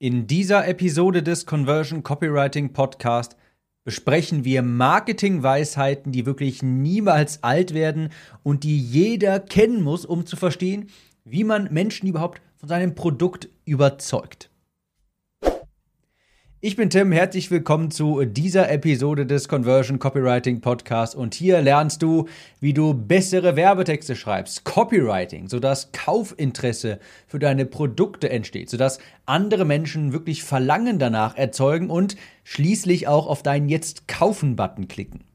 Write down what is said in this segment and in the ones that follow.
In dieser Episode des Conversion Copywriting Podcast besprechen wir Marketingweisheiten, die wirklich niemals alt werden und die jeder kennen muss, um zu verstehen, wie man Menschen überhaupt von seinem Produkt überzeugt. Ich bin Tim, herzlich willkommen zu dieser Episode des Conversion Copywriting Podcasts und hier lernst du, wie du bessere Werbetexte schreibst, Copywriting, sodass Kaufinteresse für deine Produkte entsteht, sodass andere Menschen wirklich Verlangen danach erzeugen und schließlich auch auf deinen Jetzt kaufen Button klicken.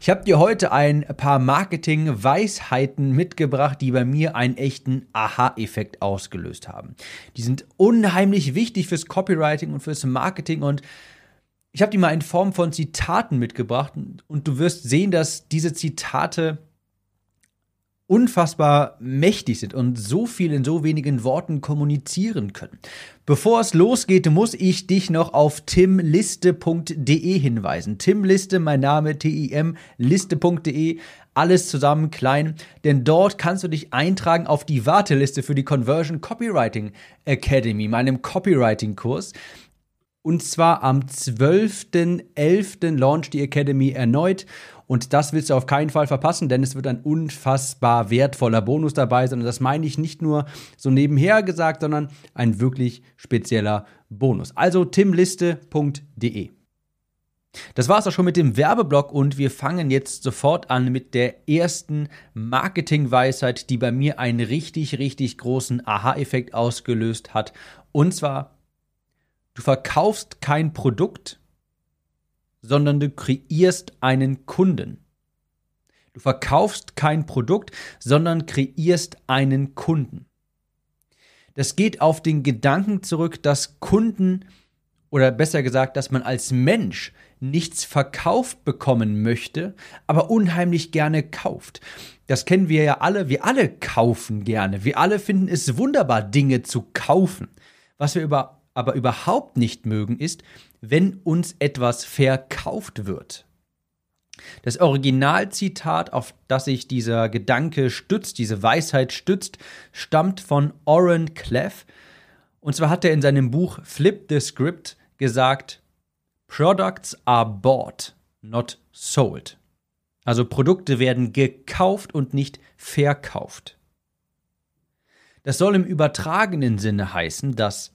Ich habe dir heute ein paar Marketing-Weisheiten mitgebracht, die bei mir einen echten Aha-Effekt ausgelöst haben. Die sind unheimlich wichtig fürs Copywriting und fürs Marketing und ich habe die mal in Form von Zitaten mitgebracht und du wirst sehen, dass diese Zitate unfassbar mächtig sind und so viel in so wenigen Worten kommunizieren können. Bevor es losgeht, muss ich dich noch auf timliste.de hinweisen. Timliste, mein Name, T-I-M, liste.de, alles zusammen klein, denn dort kannst du dich eintragen auf die Warteliste für die Conversion Copywriting Academy, meinem Copywriting-Kurs. Und zwar am 12.11. launcht die Academy erneut. Und das willst du auf keinen Fall verpassen, denn es wird ein unfassbar wertvoller Bonus dabei sein. Und das meine ich nicht nur so nebenher gesagt, sondern ein wirklich spezieller Bonus. Also timliste.de. Das war es auch schon mit dem Werbeblock und wir fangen jetzt sofort an mit der ersten Marketingweisheit, die bei mir einen richtig, richtig großen Aha-Effekt ausgelöst hat. Und zwar, du verkaufst kein Produkt, sondern du kreierst einen Kunden. Du verkaufst kein Produkt, sondern kreierst einen Kunden. Das geht auf den Gedanken zurück, dass Kunden oder besser gesagt, dass man als Mensch nichts verkauft bekommen möchte, aber unheimlich gerne kauft. Das kennen wir ja alle. Wir alle kaufen gerne. Wir alle finden es wunderbar, Dinge zu kaufen. Was wir über aber überhaupt nicht mögen, ist, wenn uns etwas verkauft wird. Das Originalzitat, auf das sich dieser Gedanke stützt, diese Weisheit stützt, stammt von Oren Cleff. Und zwar hat er in seinem Buch Flip the Script gesagt, Products are bought, not sold. Also Produkte werden gekauft und nicht verkauft. Das soll im übertragenen Sinne heißen, dass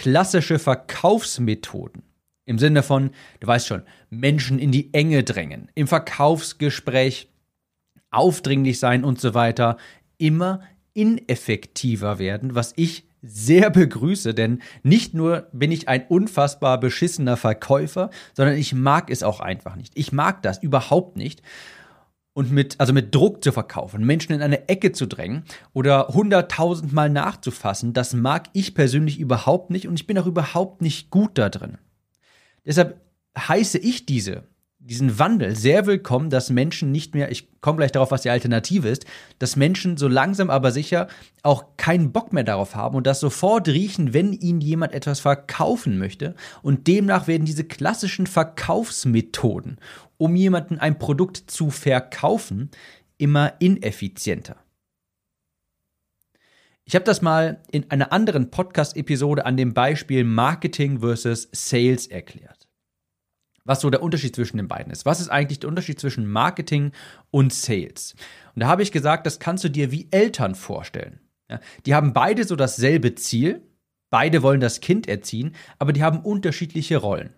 klassische Verkaufsmethoden im Sinne von, du weißt schon, Menschen in die Enge drängen, im Verkaufsgespräch aufdringlich sein und so weiter, immer ineffektiver werden, was ich sehr begrüße, denn nicht nur bin ich ein unfassbar beschissener Verkäufer, sondern ich mag es auch einfach nicht. Ich mag das überhaupt nicht und mit, also mit Druck zu verkaufen, Menschen in eine Ecke zu drängen oder hunderttausendmal nachzufassen, das mag ich persönlich überhaupt nicht und ich bin auch überhaupt nicht gut da drin. Deshalb heiße ich diese, diesen Wandel sehr willkommen, dass Menschen nicht mehr, ich komme gleich darauf, was die Alternative ist, dass Menschen so langsam aber sicher auch keinen Bock mehr darauf haben und das sofort riechen, wenn ihnen jemand etwas verkaufen möchte. Und demnach werden diese klassischen Verkaufsmethoden um jemanden ein Produkt zu verkaufen, immer ineffizienter. Ich habe das mal in einer anderen Podcast-Episode an dem Beispiel Marketing versus Sales erklärt. Was so der Unterschied zwischen den beiden ist. Was ist eigentlich der Unterschied zwischen Marketing und Sales? Und da habe ich gesagt, das kannst du dir wie Eltern vorstellen. Ja, die haben beide so dasselbe Ziel, beide wollen das Kind erziehen, aber die haben unterschiedliche Rollen.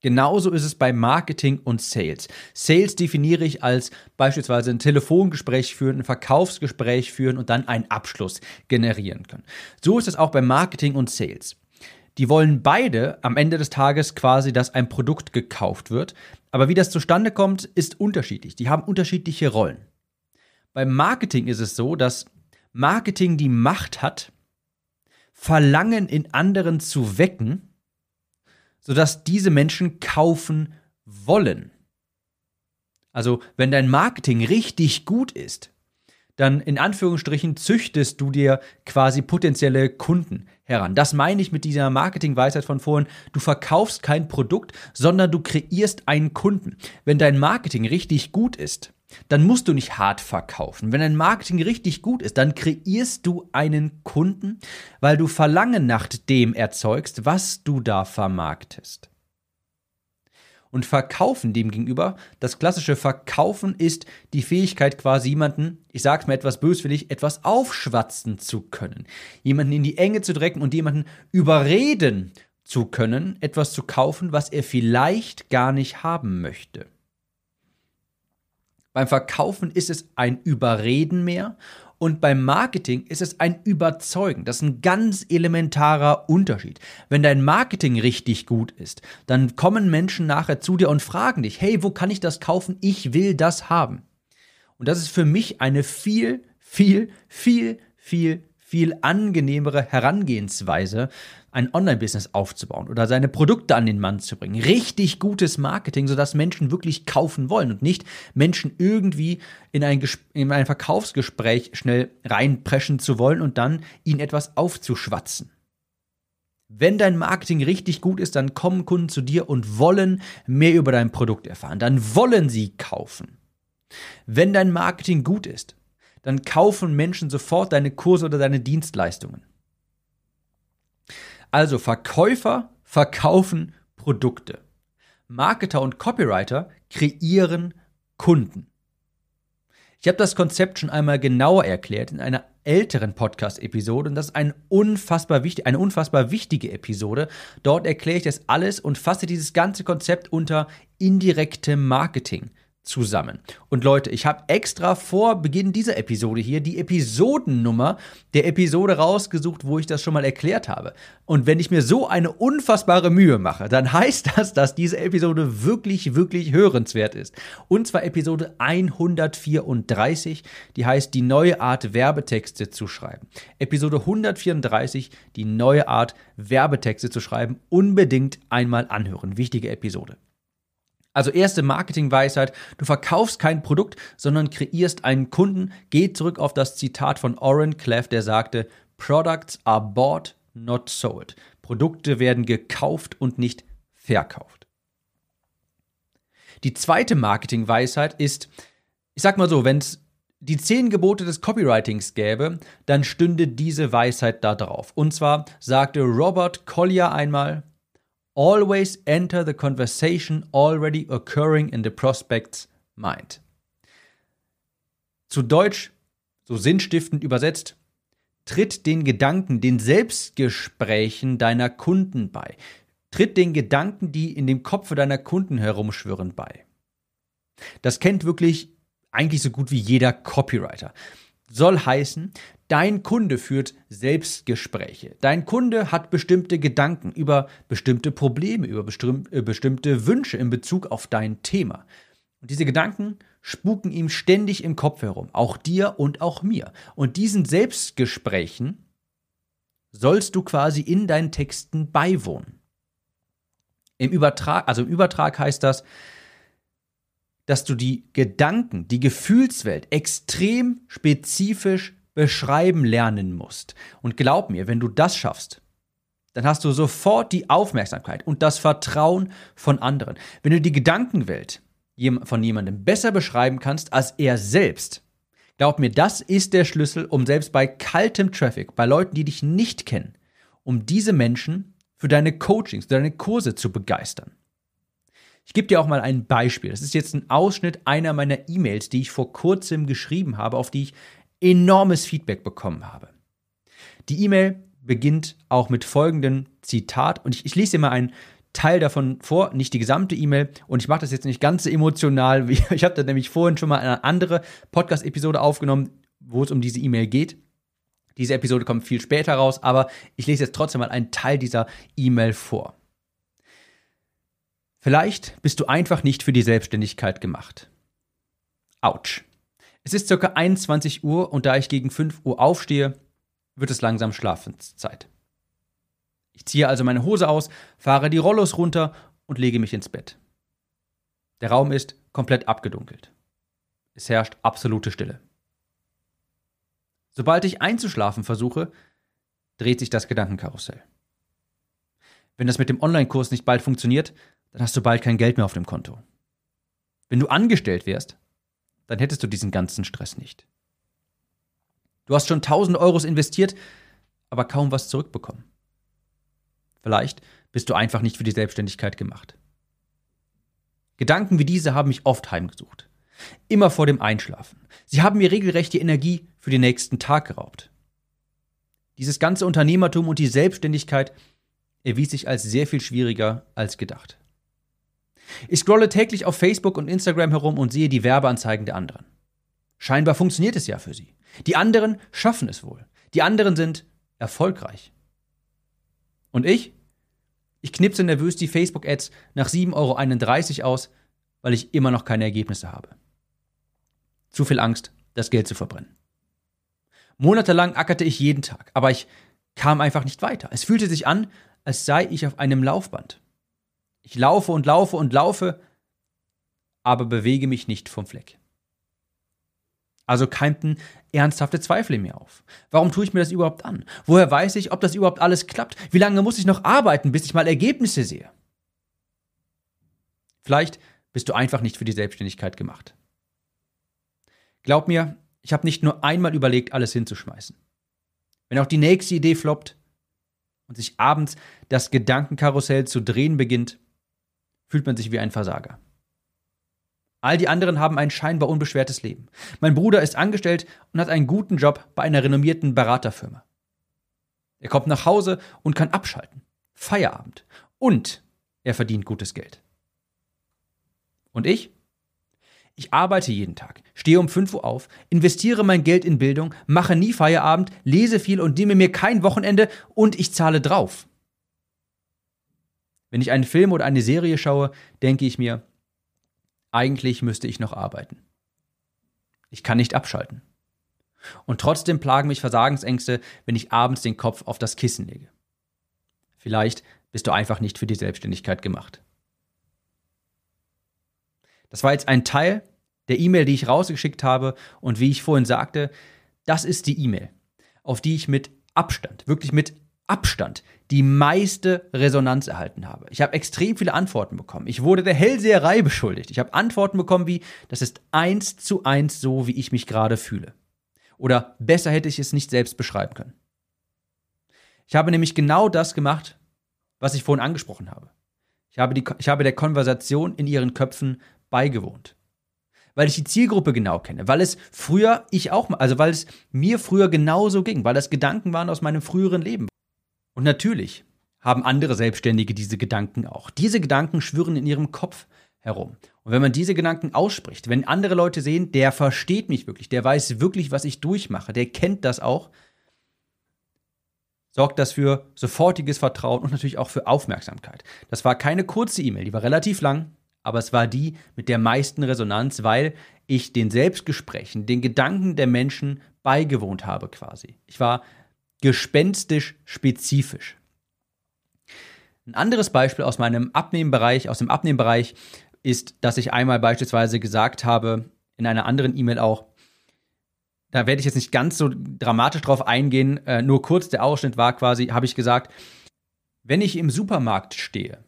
Genauso ist es bei Marketing und Sales. Sales definiere ich als beispielsweise ein Telefongespräch führen, ein Verkaufsgespräch führen und dann einen Abschluss generieren können. So ist es auch bei Marketing und Sales. Die wollen beide am Ende des Tages quasi, dass ein Produkt gekauft wird. Aber wie das zustande kommt, ist unterschiedlich. Die haben unterschiedliche Rollen. Beim Marketing ist es so, dass Marketing die Macht hat, Verlangen in anderen zu wecken sodass diese Menschen kaufen wollen. Also wenn dein Marketing richtig gut ist, dann in Anführungsstrichen züchtest du dir quasi potenzielle Kunden heran. Das meine ich mit dieser Marketingweisheit von vorhin. Du verkaufst kein Produkt, sondern du kreierst einen Kunden. Wenn dein Marketing richtig gut ist, dann musst du nicht hart verkaufen. Wenn dein Marketing richtig gut ist, dann kreierst du einen Kunden, weil du Verlangen nach dem erzeugst, was du da vermarktest. Und Verkaufen demgegenüber, das klassische Verkaufen ist die Fähigkeit quasi jemanden, ich sag's mal etwas böswillig, etwas aufschwatzen zu können. Jemanden in die Enge zu drecken und jemanden überreden zu können, etwas zu kaufen, was er vielleicht gar nicht haben möchte. Beim Verkaufen ist es ein Überreden mehr und beim Marketing ist es ein Überzeugen. Das ist ein ganz elementarer Unterschied. Wenn dein Marketing richtig gut ist, dann kommen Menschen nachher zu dir und fragen dich, hey, wo kann ich das kaufen? Ich will das haben. Und das ist für mich eine viel, viel, viel, viel, viel angenehmere Herangehensweise, ein Online-Business aufzubauen oder seine Produkte an den Mann zu bringen. Richtig gutes Marketing, sodass Menschen wirklich kaufen wollen und nicht Menschen irgendwie in ein, in ein Verkaufsgespräch schnell reinpreschen zu wollen und dann ihnen etwas aufzuschwatzen. Wenn dein Marketing richtig gut ist, dann kommen Kunden zu dir und wollen mehr über dein Produkt erfahren. Dann wollen sie kaufen. Wenn dein Marketing gut ist, dann kaufen Menschen sofort deine Kurse oder deine Dienstleistungen. Also Verkäufer verkaufen Produkte. Marketer und Copywriter kreieren Kunden. Ich habe das Konzept schon einmal genauer erklärt in einer älteren Podcast-Episode und das ist ein unfassbar wichtig, eine unfassbar wichtige Episode. Dort erkläre ich das alles und fasse dieses ganze Konzept unter indirektem Marketing zusammen. Und Leute, ich habe extra vor Beginn dieser Episode hier die Episodennummer der Episode rausgesucht, wo ich das schon mal erklärt habe. Und wenn ich mir so eine unfassbare Mühe mache, dann heißt das, dass diese Episode wirklich, wirklich hörenswert ist. Und zwar Episode 134, die heißt die neue Art Werbetexte zu schreiben. Episode 134, die neue Art Werbetexte zu schreiben, unbedingt einmal anhören. Wichtige Episode. Also erste Marketingweisheit, du verkaufst kein Produkt, sondern kreierst einen Kunden. Geht zurück auf das Zitat von Oren Cleff, der sagte, Products are bought, not sold. Produkte werden gekauft und nicht verkauft. Die zweite Marketingweisheit ist, ich sag mal so, wenn es die zehn Gebote des Copywritings gäbe, dann stünde diese Weisheit da drauf. Und zwar sagte Robert Collier einmal, always enter the conversation already occurring in the prospect's mind. Zu Deutsch, so sinnstiftend übersetzt, tritt den Gedanken, den Selbstgesprächen deiner Kunden bei. Tritt den Gedanken, die in dem Kopf deiner Kunden herumschwirren, bei. Das kennt wirklich eigentlich so gut wie jeder Copywriter. Soll heißen, Dein Kunde führt Selbstgespräche. Dein Kunde hat bestimmte Gedanken über bestimmte Probleme, über äh, bestimmte Wünsche in Bezug auf dein Thema. Und diese Gedanken spuken ihm ständig im Kopf herum, auch dir und auch mir. Und diesen Selbstgesprächen sollst du quasi in deinen Texten beiwohnen. Im Übertrag, also im Übertrag heißt das, dass du die Gedanken, die Gefühlswelt extrem spezifisch beschreiben lernen musst. Und glaub mir, wenn du das schaffst, dann hast du sofort die Aufmerksamkeit und das Vertrauen von anderen. Wenn du die Gedankenwelt von jemandem besser beschreiben kannst als er selbst, glaub mir, das ist der Schlüssel, um selbst bei kaltem Traffic, bei Leuten, die dich nicht kennen, um diese Menschen für deine Coachings, für deine Kurse zu begeistern. Ich gebe dir auch mal ein Beispiel. Das ist jetzt ein Ausschnitt einer meiner E-Mails, die ich vor kurzem geschrieben habe, auf die ich enormes Feedback bekommen habe. Die E-Mail beginnt auch mit folgendem Zitat und ich, ich lese dir mal einen Teil davon vor, nicht die gesamte E-Mail und ich mache das jetzt nicht ganz so emotional. Wie, ich habe da nämlich vorhin schon mal eine andere Podcast-Episode aufgenommen, wo es um diese E-Mail geht. Diese Episode kommt viel später raus, aber ich lese jetzt trotzdem mal einen Teil dieser E-Mail vor. Vielleicht bist du einfach nicht für die Selbstständigkeit gemacht. Autsch. Es ist circa 21 Uhr und da ich gegen 5 Uhr aufstehe, wird es langsam Schlafenszeit. Ich ziehe also meine Hose aus, fahre die Rollos runter und lege mich ins Bett. Der Raum ist komplett abgedunkelt. Es herrscht absolute Stille. Sobald ich einzuschlafen versuche, dreht sich das Gedankenkarussell. Wenn das mit dem Online-Kurs nicht bald funktioniert, dann hast du bald kein Geld mehr auf dem Konto. Wenn du angestellt wärst, dann hättest du diesen ganzen Stress nicht. Du hast schon 1000 Euros investiert, aber kaum was zurückbekommen. Vielleicht bist du einfach nicht für die Selbstständigkeit gemacht. Gedanken wie diese haben mich oft heimgesucht. Immer vor dem Einschlafen. Sie haben mir regelrecht die Energie für den nächsten Tag geraubt. Dieses ganze Unternehmertum und die Selbstständigkeit erwies sich als sehr viel schwieriger als gedacht. Ich scrolle täglich auf Facebook und Instagram herum und sehe die Werbeanzeigen der anderen. Scheinbar funktioniert es ja für sie. Die anderen schaffen es wohl. Die anderen sind erfolgreich. Und ich? Ich knipse nervös die Facebook-Ads nach 7,31 Euro aus, weil ich immer noch keine Ergebnisse habe. Zu viel Angst, das Geld zu verbrennen. Monatelang ackerte ich jeden Tag, aber ich kam einfach nicht weiter. Es fühlte sich an, als sei ich auf einem Laufband. Ich laufe und laufe und laufe, aber bewege mich nicht vom Fleck. Also keimten ernsthafte Zweifel in mir auf. Warum tue ich mir das überhaupt an? Woher weiß ich, ob das überhaupt alles klappt? Wie lange muss ich noch arbeiten, bis ich mal Ergebnisse sehe? Vielleicht bist du einfach nicht für die Selbstständigkeit gemacht. Glaub mir, ich habe nicht nur einmal überlegt, alles hinzuschmeißen. Wenn auch die nächste Idee floppt und sich abends das Gedankenkarussell zu drehen beginnt, fühlt man sich wie ein Versager. All die anderen haben ein scheinbar unbeschwertes Leben. Mein Bruder ist angestellt und hat einen guten Job bei einer renommierten Beraterfirma. Er kommt nach Hause und kann abschalten. Feierabend. Und er verdient gutes Geld. Und ich? Ich arbeite jeden Tag, stehe um 5 Uhr auf, investiere mein Geld in Bildung, mache nie Feierabend, lese viel und nehme mir kein Wochenende und ich zahle drauf. Wenn ich einen Film oder eine Serie schaue, denke ich mir, eigentlich müsste ich noch arbeiten. Ich kann nicht abschalten. Und trotzdem plagen mich Versagensängste, wenn ich abends den Kopf auf das Kissen lege. Vielleicht bist du einfach nicht für die Selbstständigkeit gemacht. Das war jetzt ein Teil der E-Mail, die ich rausgeschickt habe und wie ich vorhin sagte, das ist die E-Mail, auf die ich mit Abstand, wirklich mit Abstand die meiste Resonanz erhalten habe. Ich habe extrem viele Antworten bekommen. Ich wurde der Hellseherei beschuldigt. Ich habe Antworten bekommen wie, das ist eins zu eins so, wie ich mich gerade fühle. Oder besser hätte ich es nicht selbst beschreiben können. Ich habe nämlich genau das gemacht, was ich vorhin angesprochen habe. Ich habe, die, ich habe der Konversation in ihren Köpfen beigewohnt. Weil ich die Zielgruppe genau kenne, weil es früher ich auch, also weil es mir früher genauso ging, weil das Gedanken waren aus meinem früheren Leben. Und natürlich haben andere Selbstständige diese Gedanken auch. Diese Gedanken schwirren in ihrem Kopf herum. Und wenn man diese Gedanken ausspricht, wenn andere Leute sehen, der versteht mich wirklich, der weiß wirklich, was ich durchmache, der kennt das auch, sorgt das für sofortiges Vertrauen und natürlich auch für Aufmerksamkeit. Das war keine kurze E-Mail, die war relativ lang, aber es war die mit der meisten Resonanz, weil ich den Selbstgesprächen, den Gedanken der Menschen beigewohnt habe quasi. Ich war gespenstisch spezifisch. Ein anderes Beispiel aus meinem Abnehmbereich, aus dem Abnehmbereich, ist, dass ich einmal beispielsweise gesagt habe, in einer anderen E-Mail auch, da werde ich jetzt nicht ganz so dramatisch drauf eingehen, äh, nur kurz der Ausschnitt war quasi, habe ich gesagt, wenn ich im Supermarkt stehe,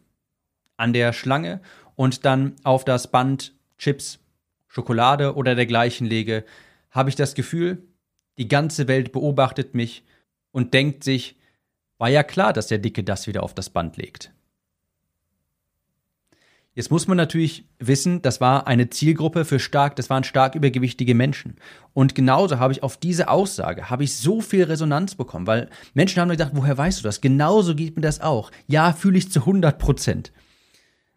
an der Schlange und dann auf das Band Chips, Schokolade oder dergleichen lege, habe ich das Gefühl, die ganze Welt beobachtet mich und denkt sich, war ja klar, dass der Dicke das wieder auf das Band legt. Jetzt muss man natürlich wissen, das war eine Zielgruppe für stark, das waren stark übergewichtige Menschen. Und genauso habe ich auf diese Aussage, habe ich so viel Resonanz bekommen, weil Menschen haben gedacht, woher weißt du das? Genauso geht mir das auch. Ja, fühle ich zu 100 Prozent.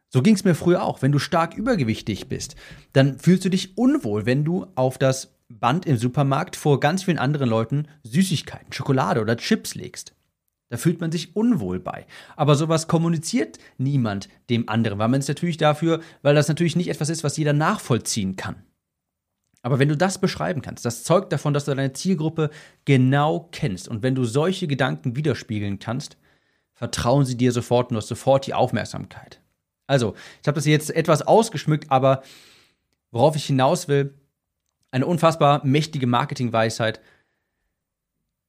So ging es mir früher auch. Wenn du stark übergewichtig bist, dann fühlst du dich unwohl, wenn du auf das Band im Supermarkt vor ganz vielen anderen Leuten Süßigkeiten, Schokolade oder Chips legst. Da fühlt man sich unwohl bei. Aber sowas kommuniziert niemand dem anderen, weil man es natürlich dafür, weil das natürlich nicht etwas ist, was jeder nachvollziehen kann. Aber wenn du das beschreiben kannst, das zeugt davon, dass du deine Zielgruppe genau kennst. Und wenn du solche Gedanken widerspiegeln kannst, vertrauen sie dir sofort und du hast sofort die Aufmerksamkeit. Also, ich habe das jetzt etwas ausgeschmückt, aber worauf ich hinaus will, eine unfassbar mächtige Marketingweisheit.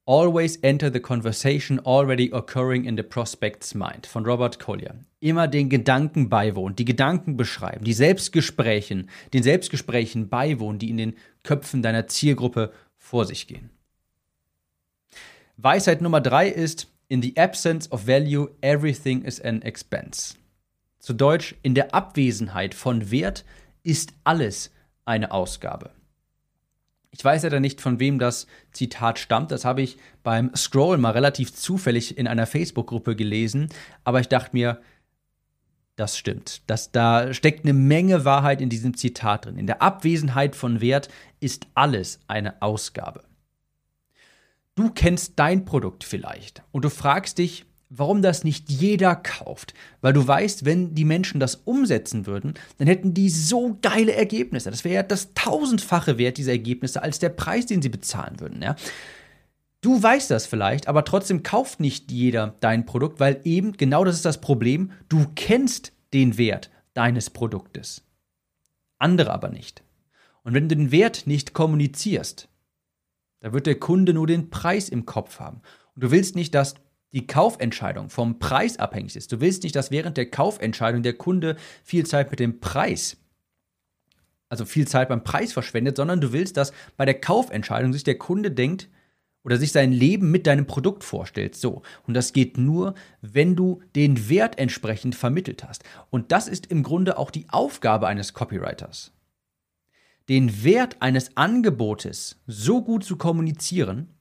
Always enter the conversation already occurring in the prospect's mind von Robert Collier. Immer den Gedanken beiwohnen, die Gedanken beschreiben, die Selbstgesprächen, den Selbstgesprächen beiwohnen, die in den Köpfen deiner Zielgruppe vor sich gehen. Weisheit Nummer drei ist, in the absence of value, everything is an expense. Zu Deutsch, in der Abwesenheit von Wert ist alles eine Ausgabe. Ich weiß ja nicht, von wem das Zitat stammt. Das habe ich beim Scroll mal relativ zufällig in einer Facebook-Gruppe gelesen. Aber ich dachte mir, das stimmt. Das, da steckt eine Menge Wahrheit in diesem Zitat drin. In der Abwesenheit von Wert ist alles eine Ausgabe. Du kennst dein Produkt vielleicht und du fragst dich, warum das nicht jeder kauft. Weil du weißt, wenn die Menschen das umsetzen würden, dann hätten die so geile Ergebnisse. Das wäre ja das tausendfache Wert dieser Ergebnisse als der Preis, den sie bezahlen würden. Ja? Du weißt das vielleicht, aber trotzdem kauft nicht jeder dein Produkt, weil eben genau das ist das Problem. Du kennst den Wert deines Produktes. Andere aber nicht. Und wenn du den Wert nicht kommunizierst, da wird der Kunde nur den Preis im Kopf haben. Und du willst nicht, dass die Kaufentscheidung vom Preis abhängig ist. Du willst nicht, dass während der Kaufentscheidung der Kunde viel Zeit mit dem Preis, also viel Zeit beim Preis verschwendet, sondern du willst, dass bei der Kaufentscheidung sich der Kunde denkt oder sich sein Leben mit deinem Produkt vorstellt. So. Und das geht nur, wenn du den Wert entsprechend vermittelt hast. Und das ist im Grunde auch die Aufgabe eines Copywriters. Den Wert eines Angebotes so gut zu kommunizieren,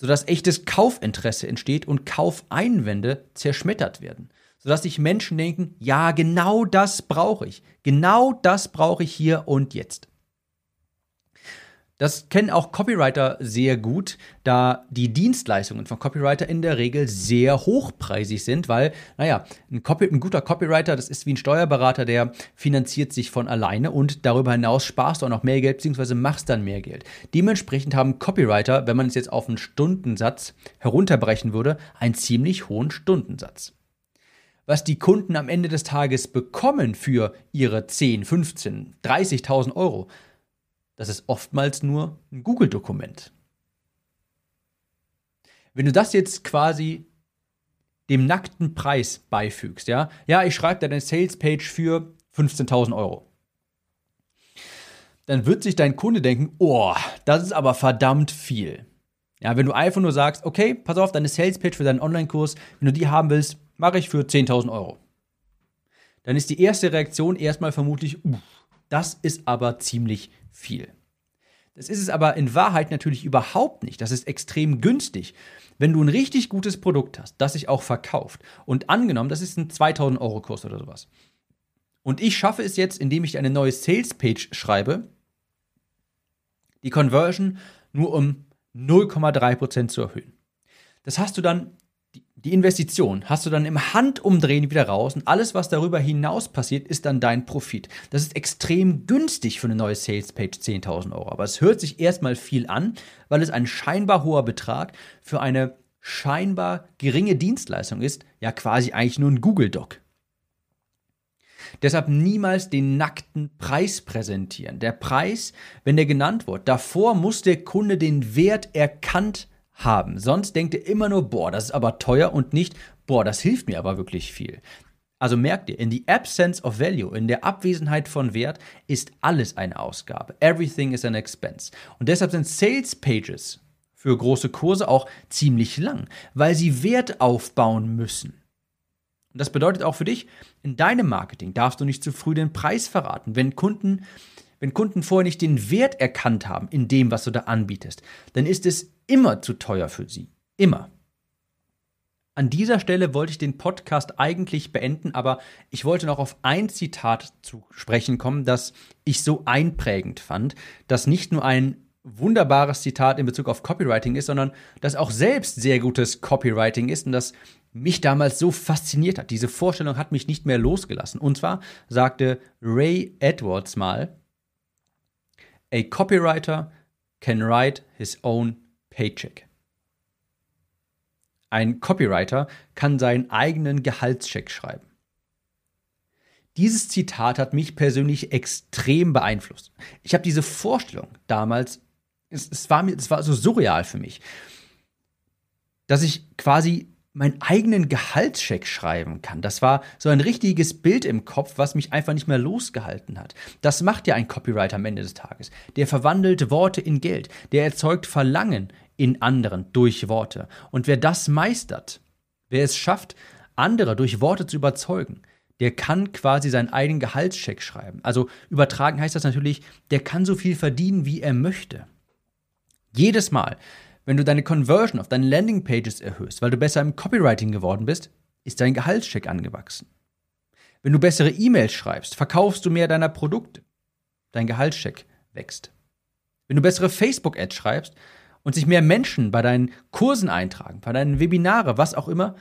sodass echtes Kaufinteresse entsteht und Kaufeinwände zerschmettert werden. Sodass sich Menschen denken, ja, genau das brauche ich. Genau das brauche ich hier und jetzt. Das kennen auch Copywriter sehr gut, da die Dienstleistungen von Copywriter in der Regel sehr hochpreisig sind, weil, naja, ein, Copy, ein guter Copywriter, das ist wie ein Steuerberater, der finanziert sich von alleine und darüber hinaus sparst du auch noch mehr Geld, beziehungsweise machst dann mehr Geld. Dementsprechend haben Copywriter, wenn man es jetzt auf einen Stundensatz herunterbrechen würde, einen ziemlich hohen Stundensatz was die Kunden am Ende des Tages bekommen für ihre 10, 15, 30.000 Euro, das ist oftmals nur ein Google-Dokument. Wenn du das jetzt quasi dem nackten Preis beifügst, ja, ja, ich schreibe deine Sales-Page für 15.000 Euro. Dann wird sich dein Kunde denken, oh, das ist aber verdammt viel. Ja, wenn du einfach nur sagst, okay, pass auf, deine Sales-Page für deinen Online-Kurs, wenn du die haben willst, mache ich für 10.000 Euro. Dann ist die erste Reaktion erstmal vermutlich, uh, das ist aber ziemlich viel. Das ist es aber in Wahrheit natürlich überhaupt nicht. Das ist extrem günstig. Wenn du ein richtig gutes Produkt hast, das sich auch verkauft und angenommen, das ist ein 2000 Euro Kurs oder sowas. Und ich schaffe es jetzt, indem ich eine neue Sales Page schreibe, die Conversion nur um 0,3% zu erhöhen. Das hast du dann die Investition hast du dann im Handumdrehen wieder raus und alles, was darüber hinaus passiert, ist dann dein Profit. Das ist extrem günstig für eine neue Salespage 10.000 Euro. Aber es hört sich erstmal viel an, weil es ein scheinbar hoher Betrag für eine scheinbar geringe Dienstleistung ist, ja quasi eigentlich nur ein Google-Doc. Deshalb niemals den nackten Preis präsentieren. Der Preis, wenn der genannt wird, davor muss der Kunde den Wert erkannt haben. Sonst denkt ihr immer nur, boah, das ist aber teuer und nicht, boah, das hilft mir aber wirklich viel. Also merkt ihr, in the absence of value, in der Abwesenheit von Wert, ist alles eine Ausgabe. Everything is an expense. Und deshalb sind Sales Pages für große Kurse auch ziemlich lang, weil sie Wert aufbauen müssen. Und das bedeutet auch für dich, in deinem Marketing darfst du nicht zu früh den Preis verraten. Wenn Kunden, wenn Kunden vorher nicht den Wert erkannt haben in dem, was du da anbietest, dann ist es immer zu teuer für sie. Immer. An dieser Stelle wollte ich den Podcast eigentlich beenden, aber ich wollte noch auf ein Zitat zu sprechen kommen, das ich so einprägend fand, das nicht nur ein wunderbares Zitat in Bezug auf Copywriting ist, sondern das auch selbst sehr gutes Copywriting ist und das mich damals so fasziniert hat. Diese Vorstellung hat mich nicht mehr losgelassen. Und zwar sagte Ray Edwards mal, A copywriter can write his own Paycheck. Ein Copywriter kann seinen eigenen Gehaltscheck schreiben. Dieses Zitat hat mich persönlich extrem beeinflusst. Ich habe diese Vorstellung damals, es, es, war mir, es war so surreal für mich. dass ich quasi meinen eigenen Gehaltscheck schreiben kann. Das war so ein richtiges Bild im Kopf, was mich einfach nicht mehr losgehalten hat. Das macht ja ein Copywriter am Ende des Tages. Der verwandelt Worte in Geld. Der erzeugt Verlangen in anderen durch Worte. Und wer das meistert, wer es schafft, andere durch Worte zu überzeugen, der kann quasi seinen eigenen Gehaltscheck schreiben. Also übertragen heißt das natürlich, der kann so viel verdienen, wie er möchte. Jedes Mal, wenn du deine Conversion auf deinen Landingpages erhöhst, weil du besser im Copywriting geworden bist, ist dein Gehaltscheck angewachsen. Wenn du bessere E-Mails schreibst, verkaufst du mehr deiner Produkte. Dein Gehaltscheck wächst. Wenn du bessere Facebook-Ads schreibst und sich mehr Menschen bei deinen Kursen eintragen, bei deinen Webinare, was auch immer,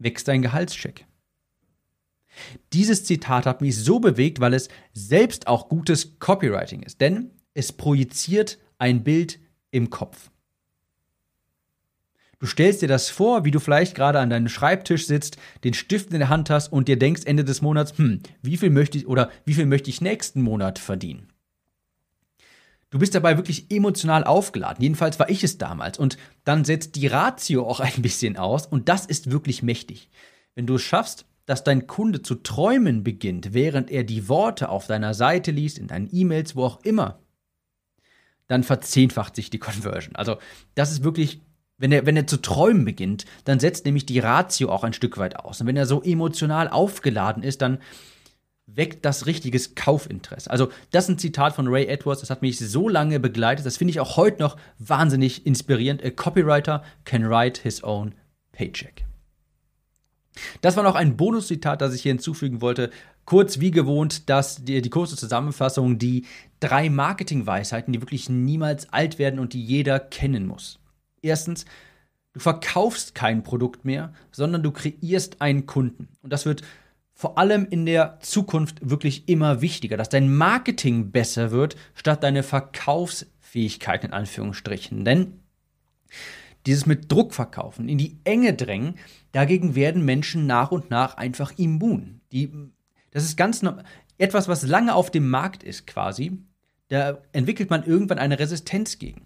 wächst dein Gehaltscheck. Dieses Zitat hat mich so bewegt, weil es selbst auch gutes Copywriting ist, denn es projiziert ein Bild im Kopf. Du stellst dir das vor, wie du vielleicht gerade an deinem Schreibtisch sitzt, den Stift in der Hand hast und dir denkst Ende des Monats, hm, wie viel möchte ich oder wie viel möchte ich nächsten Monat verdienen? Du bist dabei wirklich emotional aufgeladen. Jedenfalls war ich es damals. Und dann setzt die Ratio auch ein bisschen aus. Und das ist wirklich mächtig. Wenn du es schaffst, dass dein Kunde zu träumen beginnt, während er die Worte auf deiner Seite liest, in deinen E-Mails, wo auch immer, dann verzehnfacht sich die Conversion. Also das ist wirklich wenn er, wenn er zu träumen beginnt, dann setzt nämlich die Ratio auch ein Stück weit aus. Und wenn er so emotional aufgeladen ist, dann weckt das richtiges Kaufinteresse. Also, das ist ein Zitat von Ray Edwards, das hat mich so lange begleitet. Das finde ich auch heute noch wahnsinnig inspirierend. A copywriter can write his own paycheck. Das war noch ein Bonuszitat, das ich hier hinzufügen wollte. Kurz wie gewohnt, dass die, die kurze Zusammenfassung, die drei Marketingweisheiten, die wirklich niemals alt werden und die jeder kennen muss. Erstens, du verkaufst kein Produkt mehr, sondern du kreierst einen Kunden. Und das wird vor allem in der Zukunft wirklich immer wichtiger, dass dein Marketing besser wird, statt deine Verkaufsfähigkeit in Anführungsstrichen. Denn dieses mit Druck verkaufen, in die Enge drängen, dagegen werden Menschen nach und nach einfach immun. Die, das ist ganz etwas, was lange auf dem Markt ist quasi. Da entwickelt man irgendwann eine Resistenz gegen.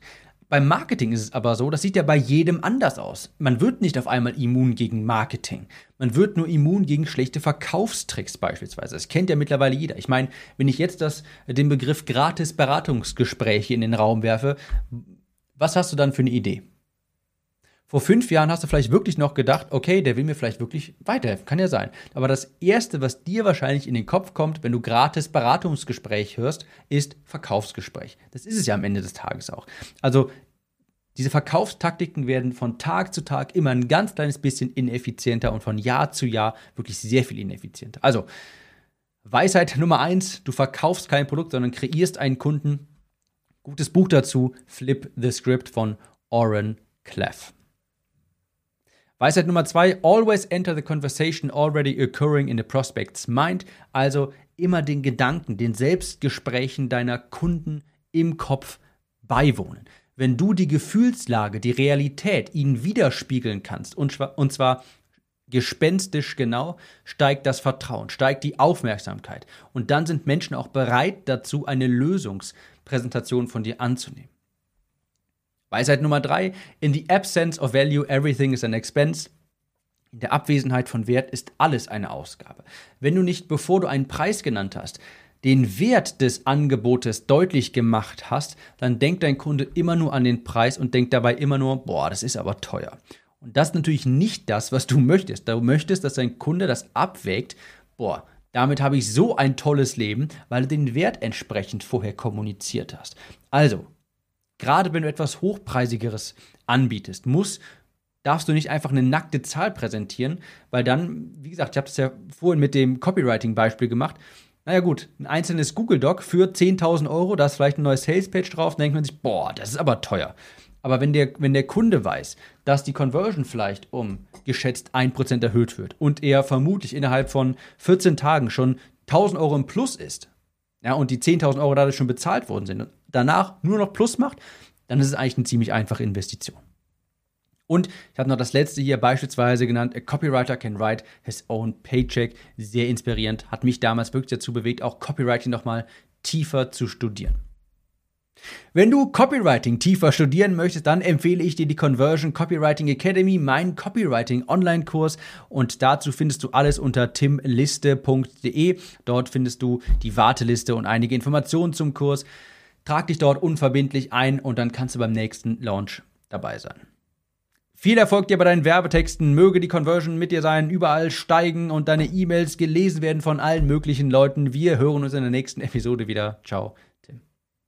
Beim Marketing ist es aber so, das sieht ja bei jedem anders aus. Man wird nicht auf einmal immun gegen Marketing. Man wird nur immun gegen schlechte Verkaufstricks beispielsweise. Das kennt ja mittlerweile jeder. Ich meine, wenn ich jetzt das, den Begriff gratis Beratungsgespräche in den Raum werfe, was hast du dann für eine Idee? Vor fünf Jahren hast du vielleicht wirklich noch gedacht, okay, der will mir vielleicht wirklich weiterhelfen. Kann ja sein. Aber das Erste, was dir wahrscheinlich in den Kopf kommt, wenn du gratis Beratungsgespräch hörst, ist Verkaufsgespräch. Das ist es ja am Ende des Tages auch. Also diese Verkaufstaktiken werden von Tag zu Tag immer ein ganz kleines bisschen ineffizienter und von Jahr zu Jahr wirklich sehr viel ineffizienter. Also, Weisheit Nummer eins, du verkaufst kein Produkt, sondern kreierst einen Kunden. Gutes Buch dazu, Flip the Script von Oren Cleff. Weisheit Nummer zwei, always enter the conversation already occurring in the prospect's mind. Also immer den Gedanken, den Selbstgesprächen deiner Kunden im Kopf beiwohnen. Wenn du die Gefühlslage, die Realität ihnen widerspiegeln kannst, und, und zwar gespenstisch genau, steigt das Vertrauen, steigt die Aufmerksamkeit. Und dann sind Menschen auch bereit dazu, eine Lösungspräsentation von dir anzunehmen. Weisheit Nummer drei: In the absence of value, everything is an expense. In der Abwesenheit von Wert ist alles eine Ausgabe. Wenn du nicht, bevor du einen Preis genannt hast, den Wert des Angebotes deutlich gemacht hast, dann denkt dein Kunde immer nur an den Preis und denkt dabei immer nur, boah, das ist aber teuer. Und das ist natürlich nicht das, was du möchtest. Du möchtest, dass dein Kunde das abwägt, boah, damit habe ich so ein tolles Leben, weil du den Wert entsprechend vorher kommuniziert hast. Also, Gerade wenn du etwas Hochpreisigeres anbietest, muss, darfst du nicht einfach eine nackte Zahl präsentieren, weil dann, wie gesagt, ich habe das ja vorhin mit dem Copywriting-Beispiel gemacht. Naja gut, ein einzelnes Google Doc für 10.000 Euro, da ist vielleicht ein neues Sales-Page drauf, dann denkt man sich, boah, das ist aber teuer. Aber wenn der, wenn der Kunde weiß, dass die Conversion vielleicht um geschätzt 1% erhöht wird und er vermutlich innerhalb von 14 Tagen schon 1000 Euro im Plus ist, ja, und die 10.000 Euro dadurch schon bezahlt worden sind und danach nur noch Plus macht, dann ist es eigentlich eine ziemlich einfache Investition. Und ich habe noch das letzte hier beispielsweise genannt, a copywriter can write his own paycheck. Sehr inspirierend, hat mich damals wirklich dazu bewegt, auch Copywriting nochmal tiefer zu studieren. Wenn du Copywriting tiefer studieren möchtest, dann empfehle ich dir die Conversion Copywriting Academy, mein Copywriting Online-Kurs. Und dazu findest du alles unter timliste.de. Dort findest du die Warteliste und einige Informationen zum Kurs. Trag dich dort unverbindlich ein und dann kannst du beim nächsten Launch dabei sein. Viel Erfolg dir bei deinen Werbetexten. Möge die Conversion mit dir sein, überall steigen und deine E-Mails gelesen werden von allen möglichen Leuten. Wir hören uns in der nächsten Episode wieder. Ciao.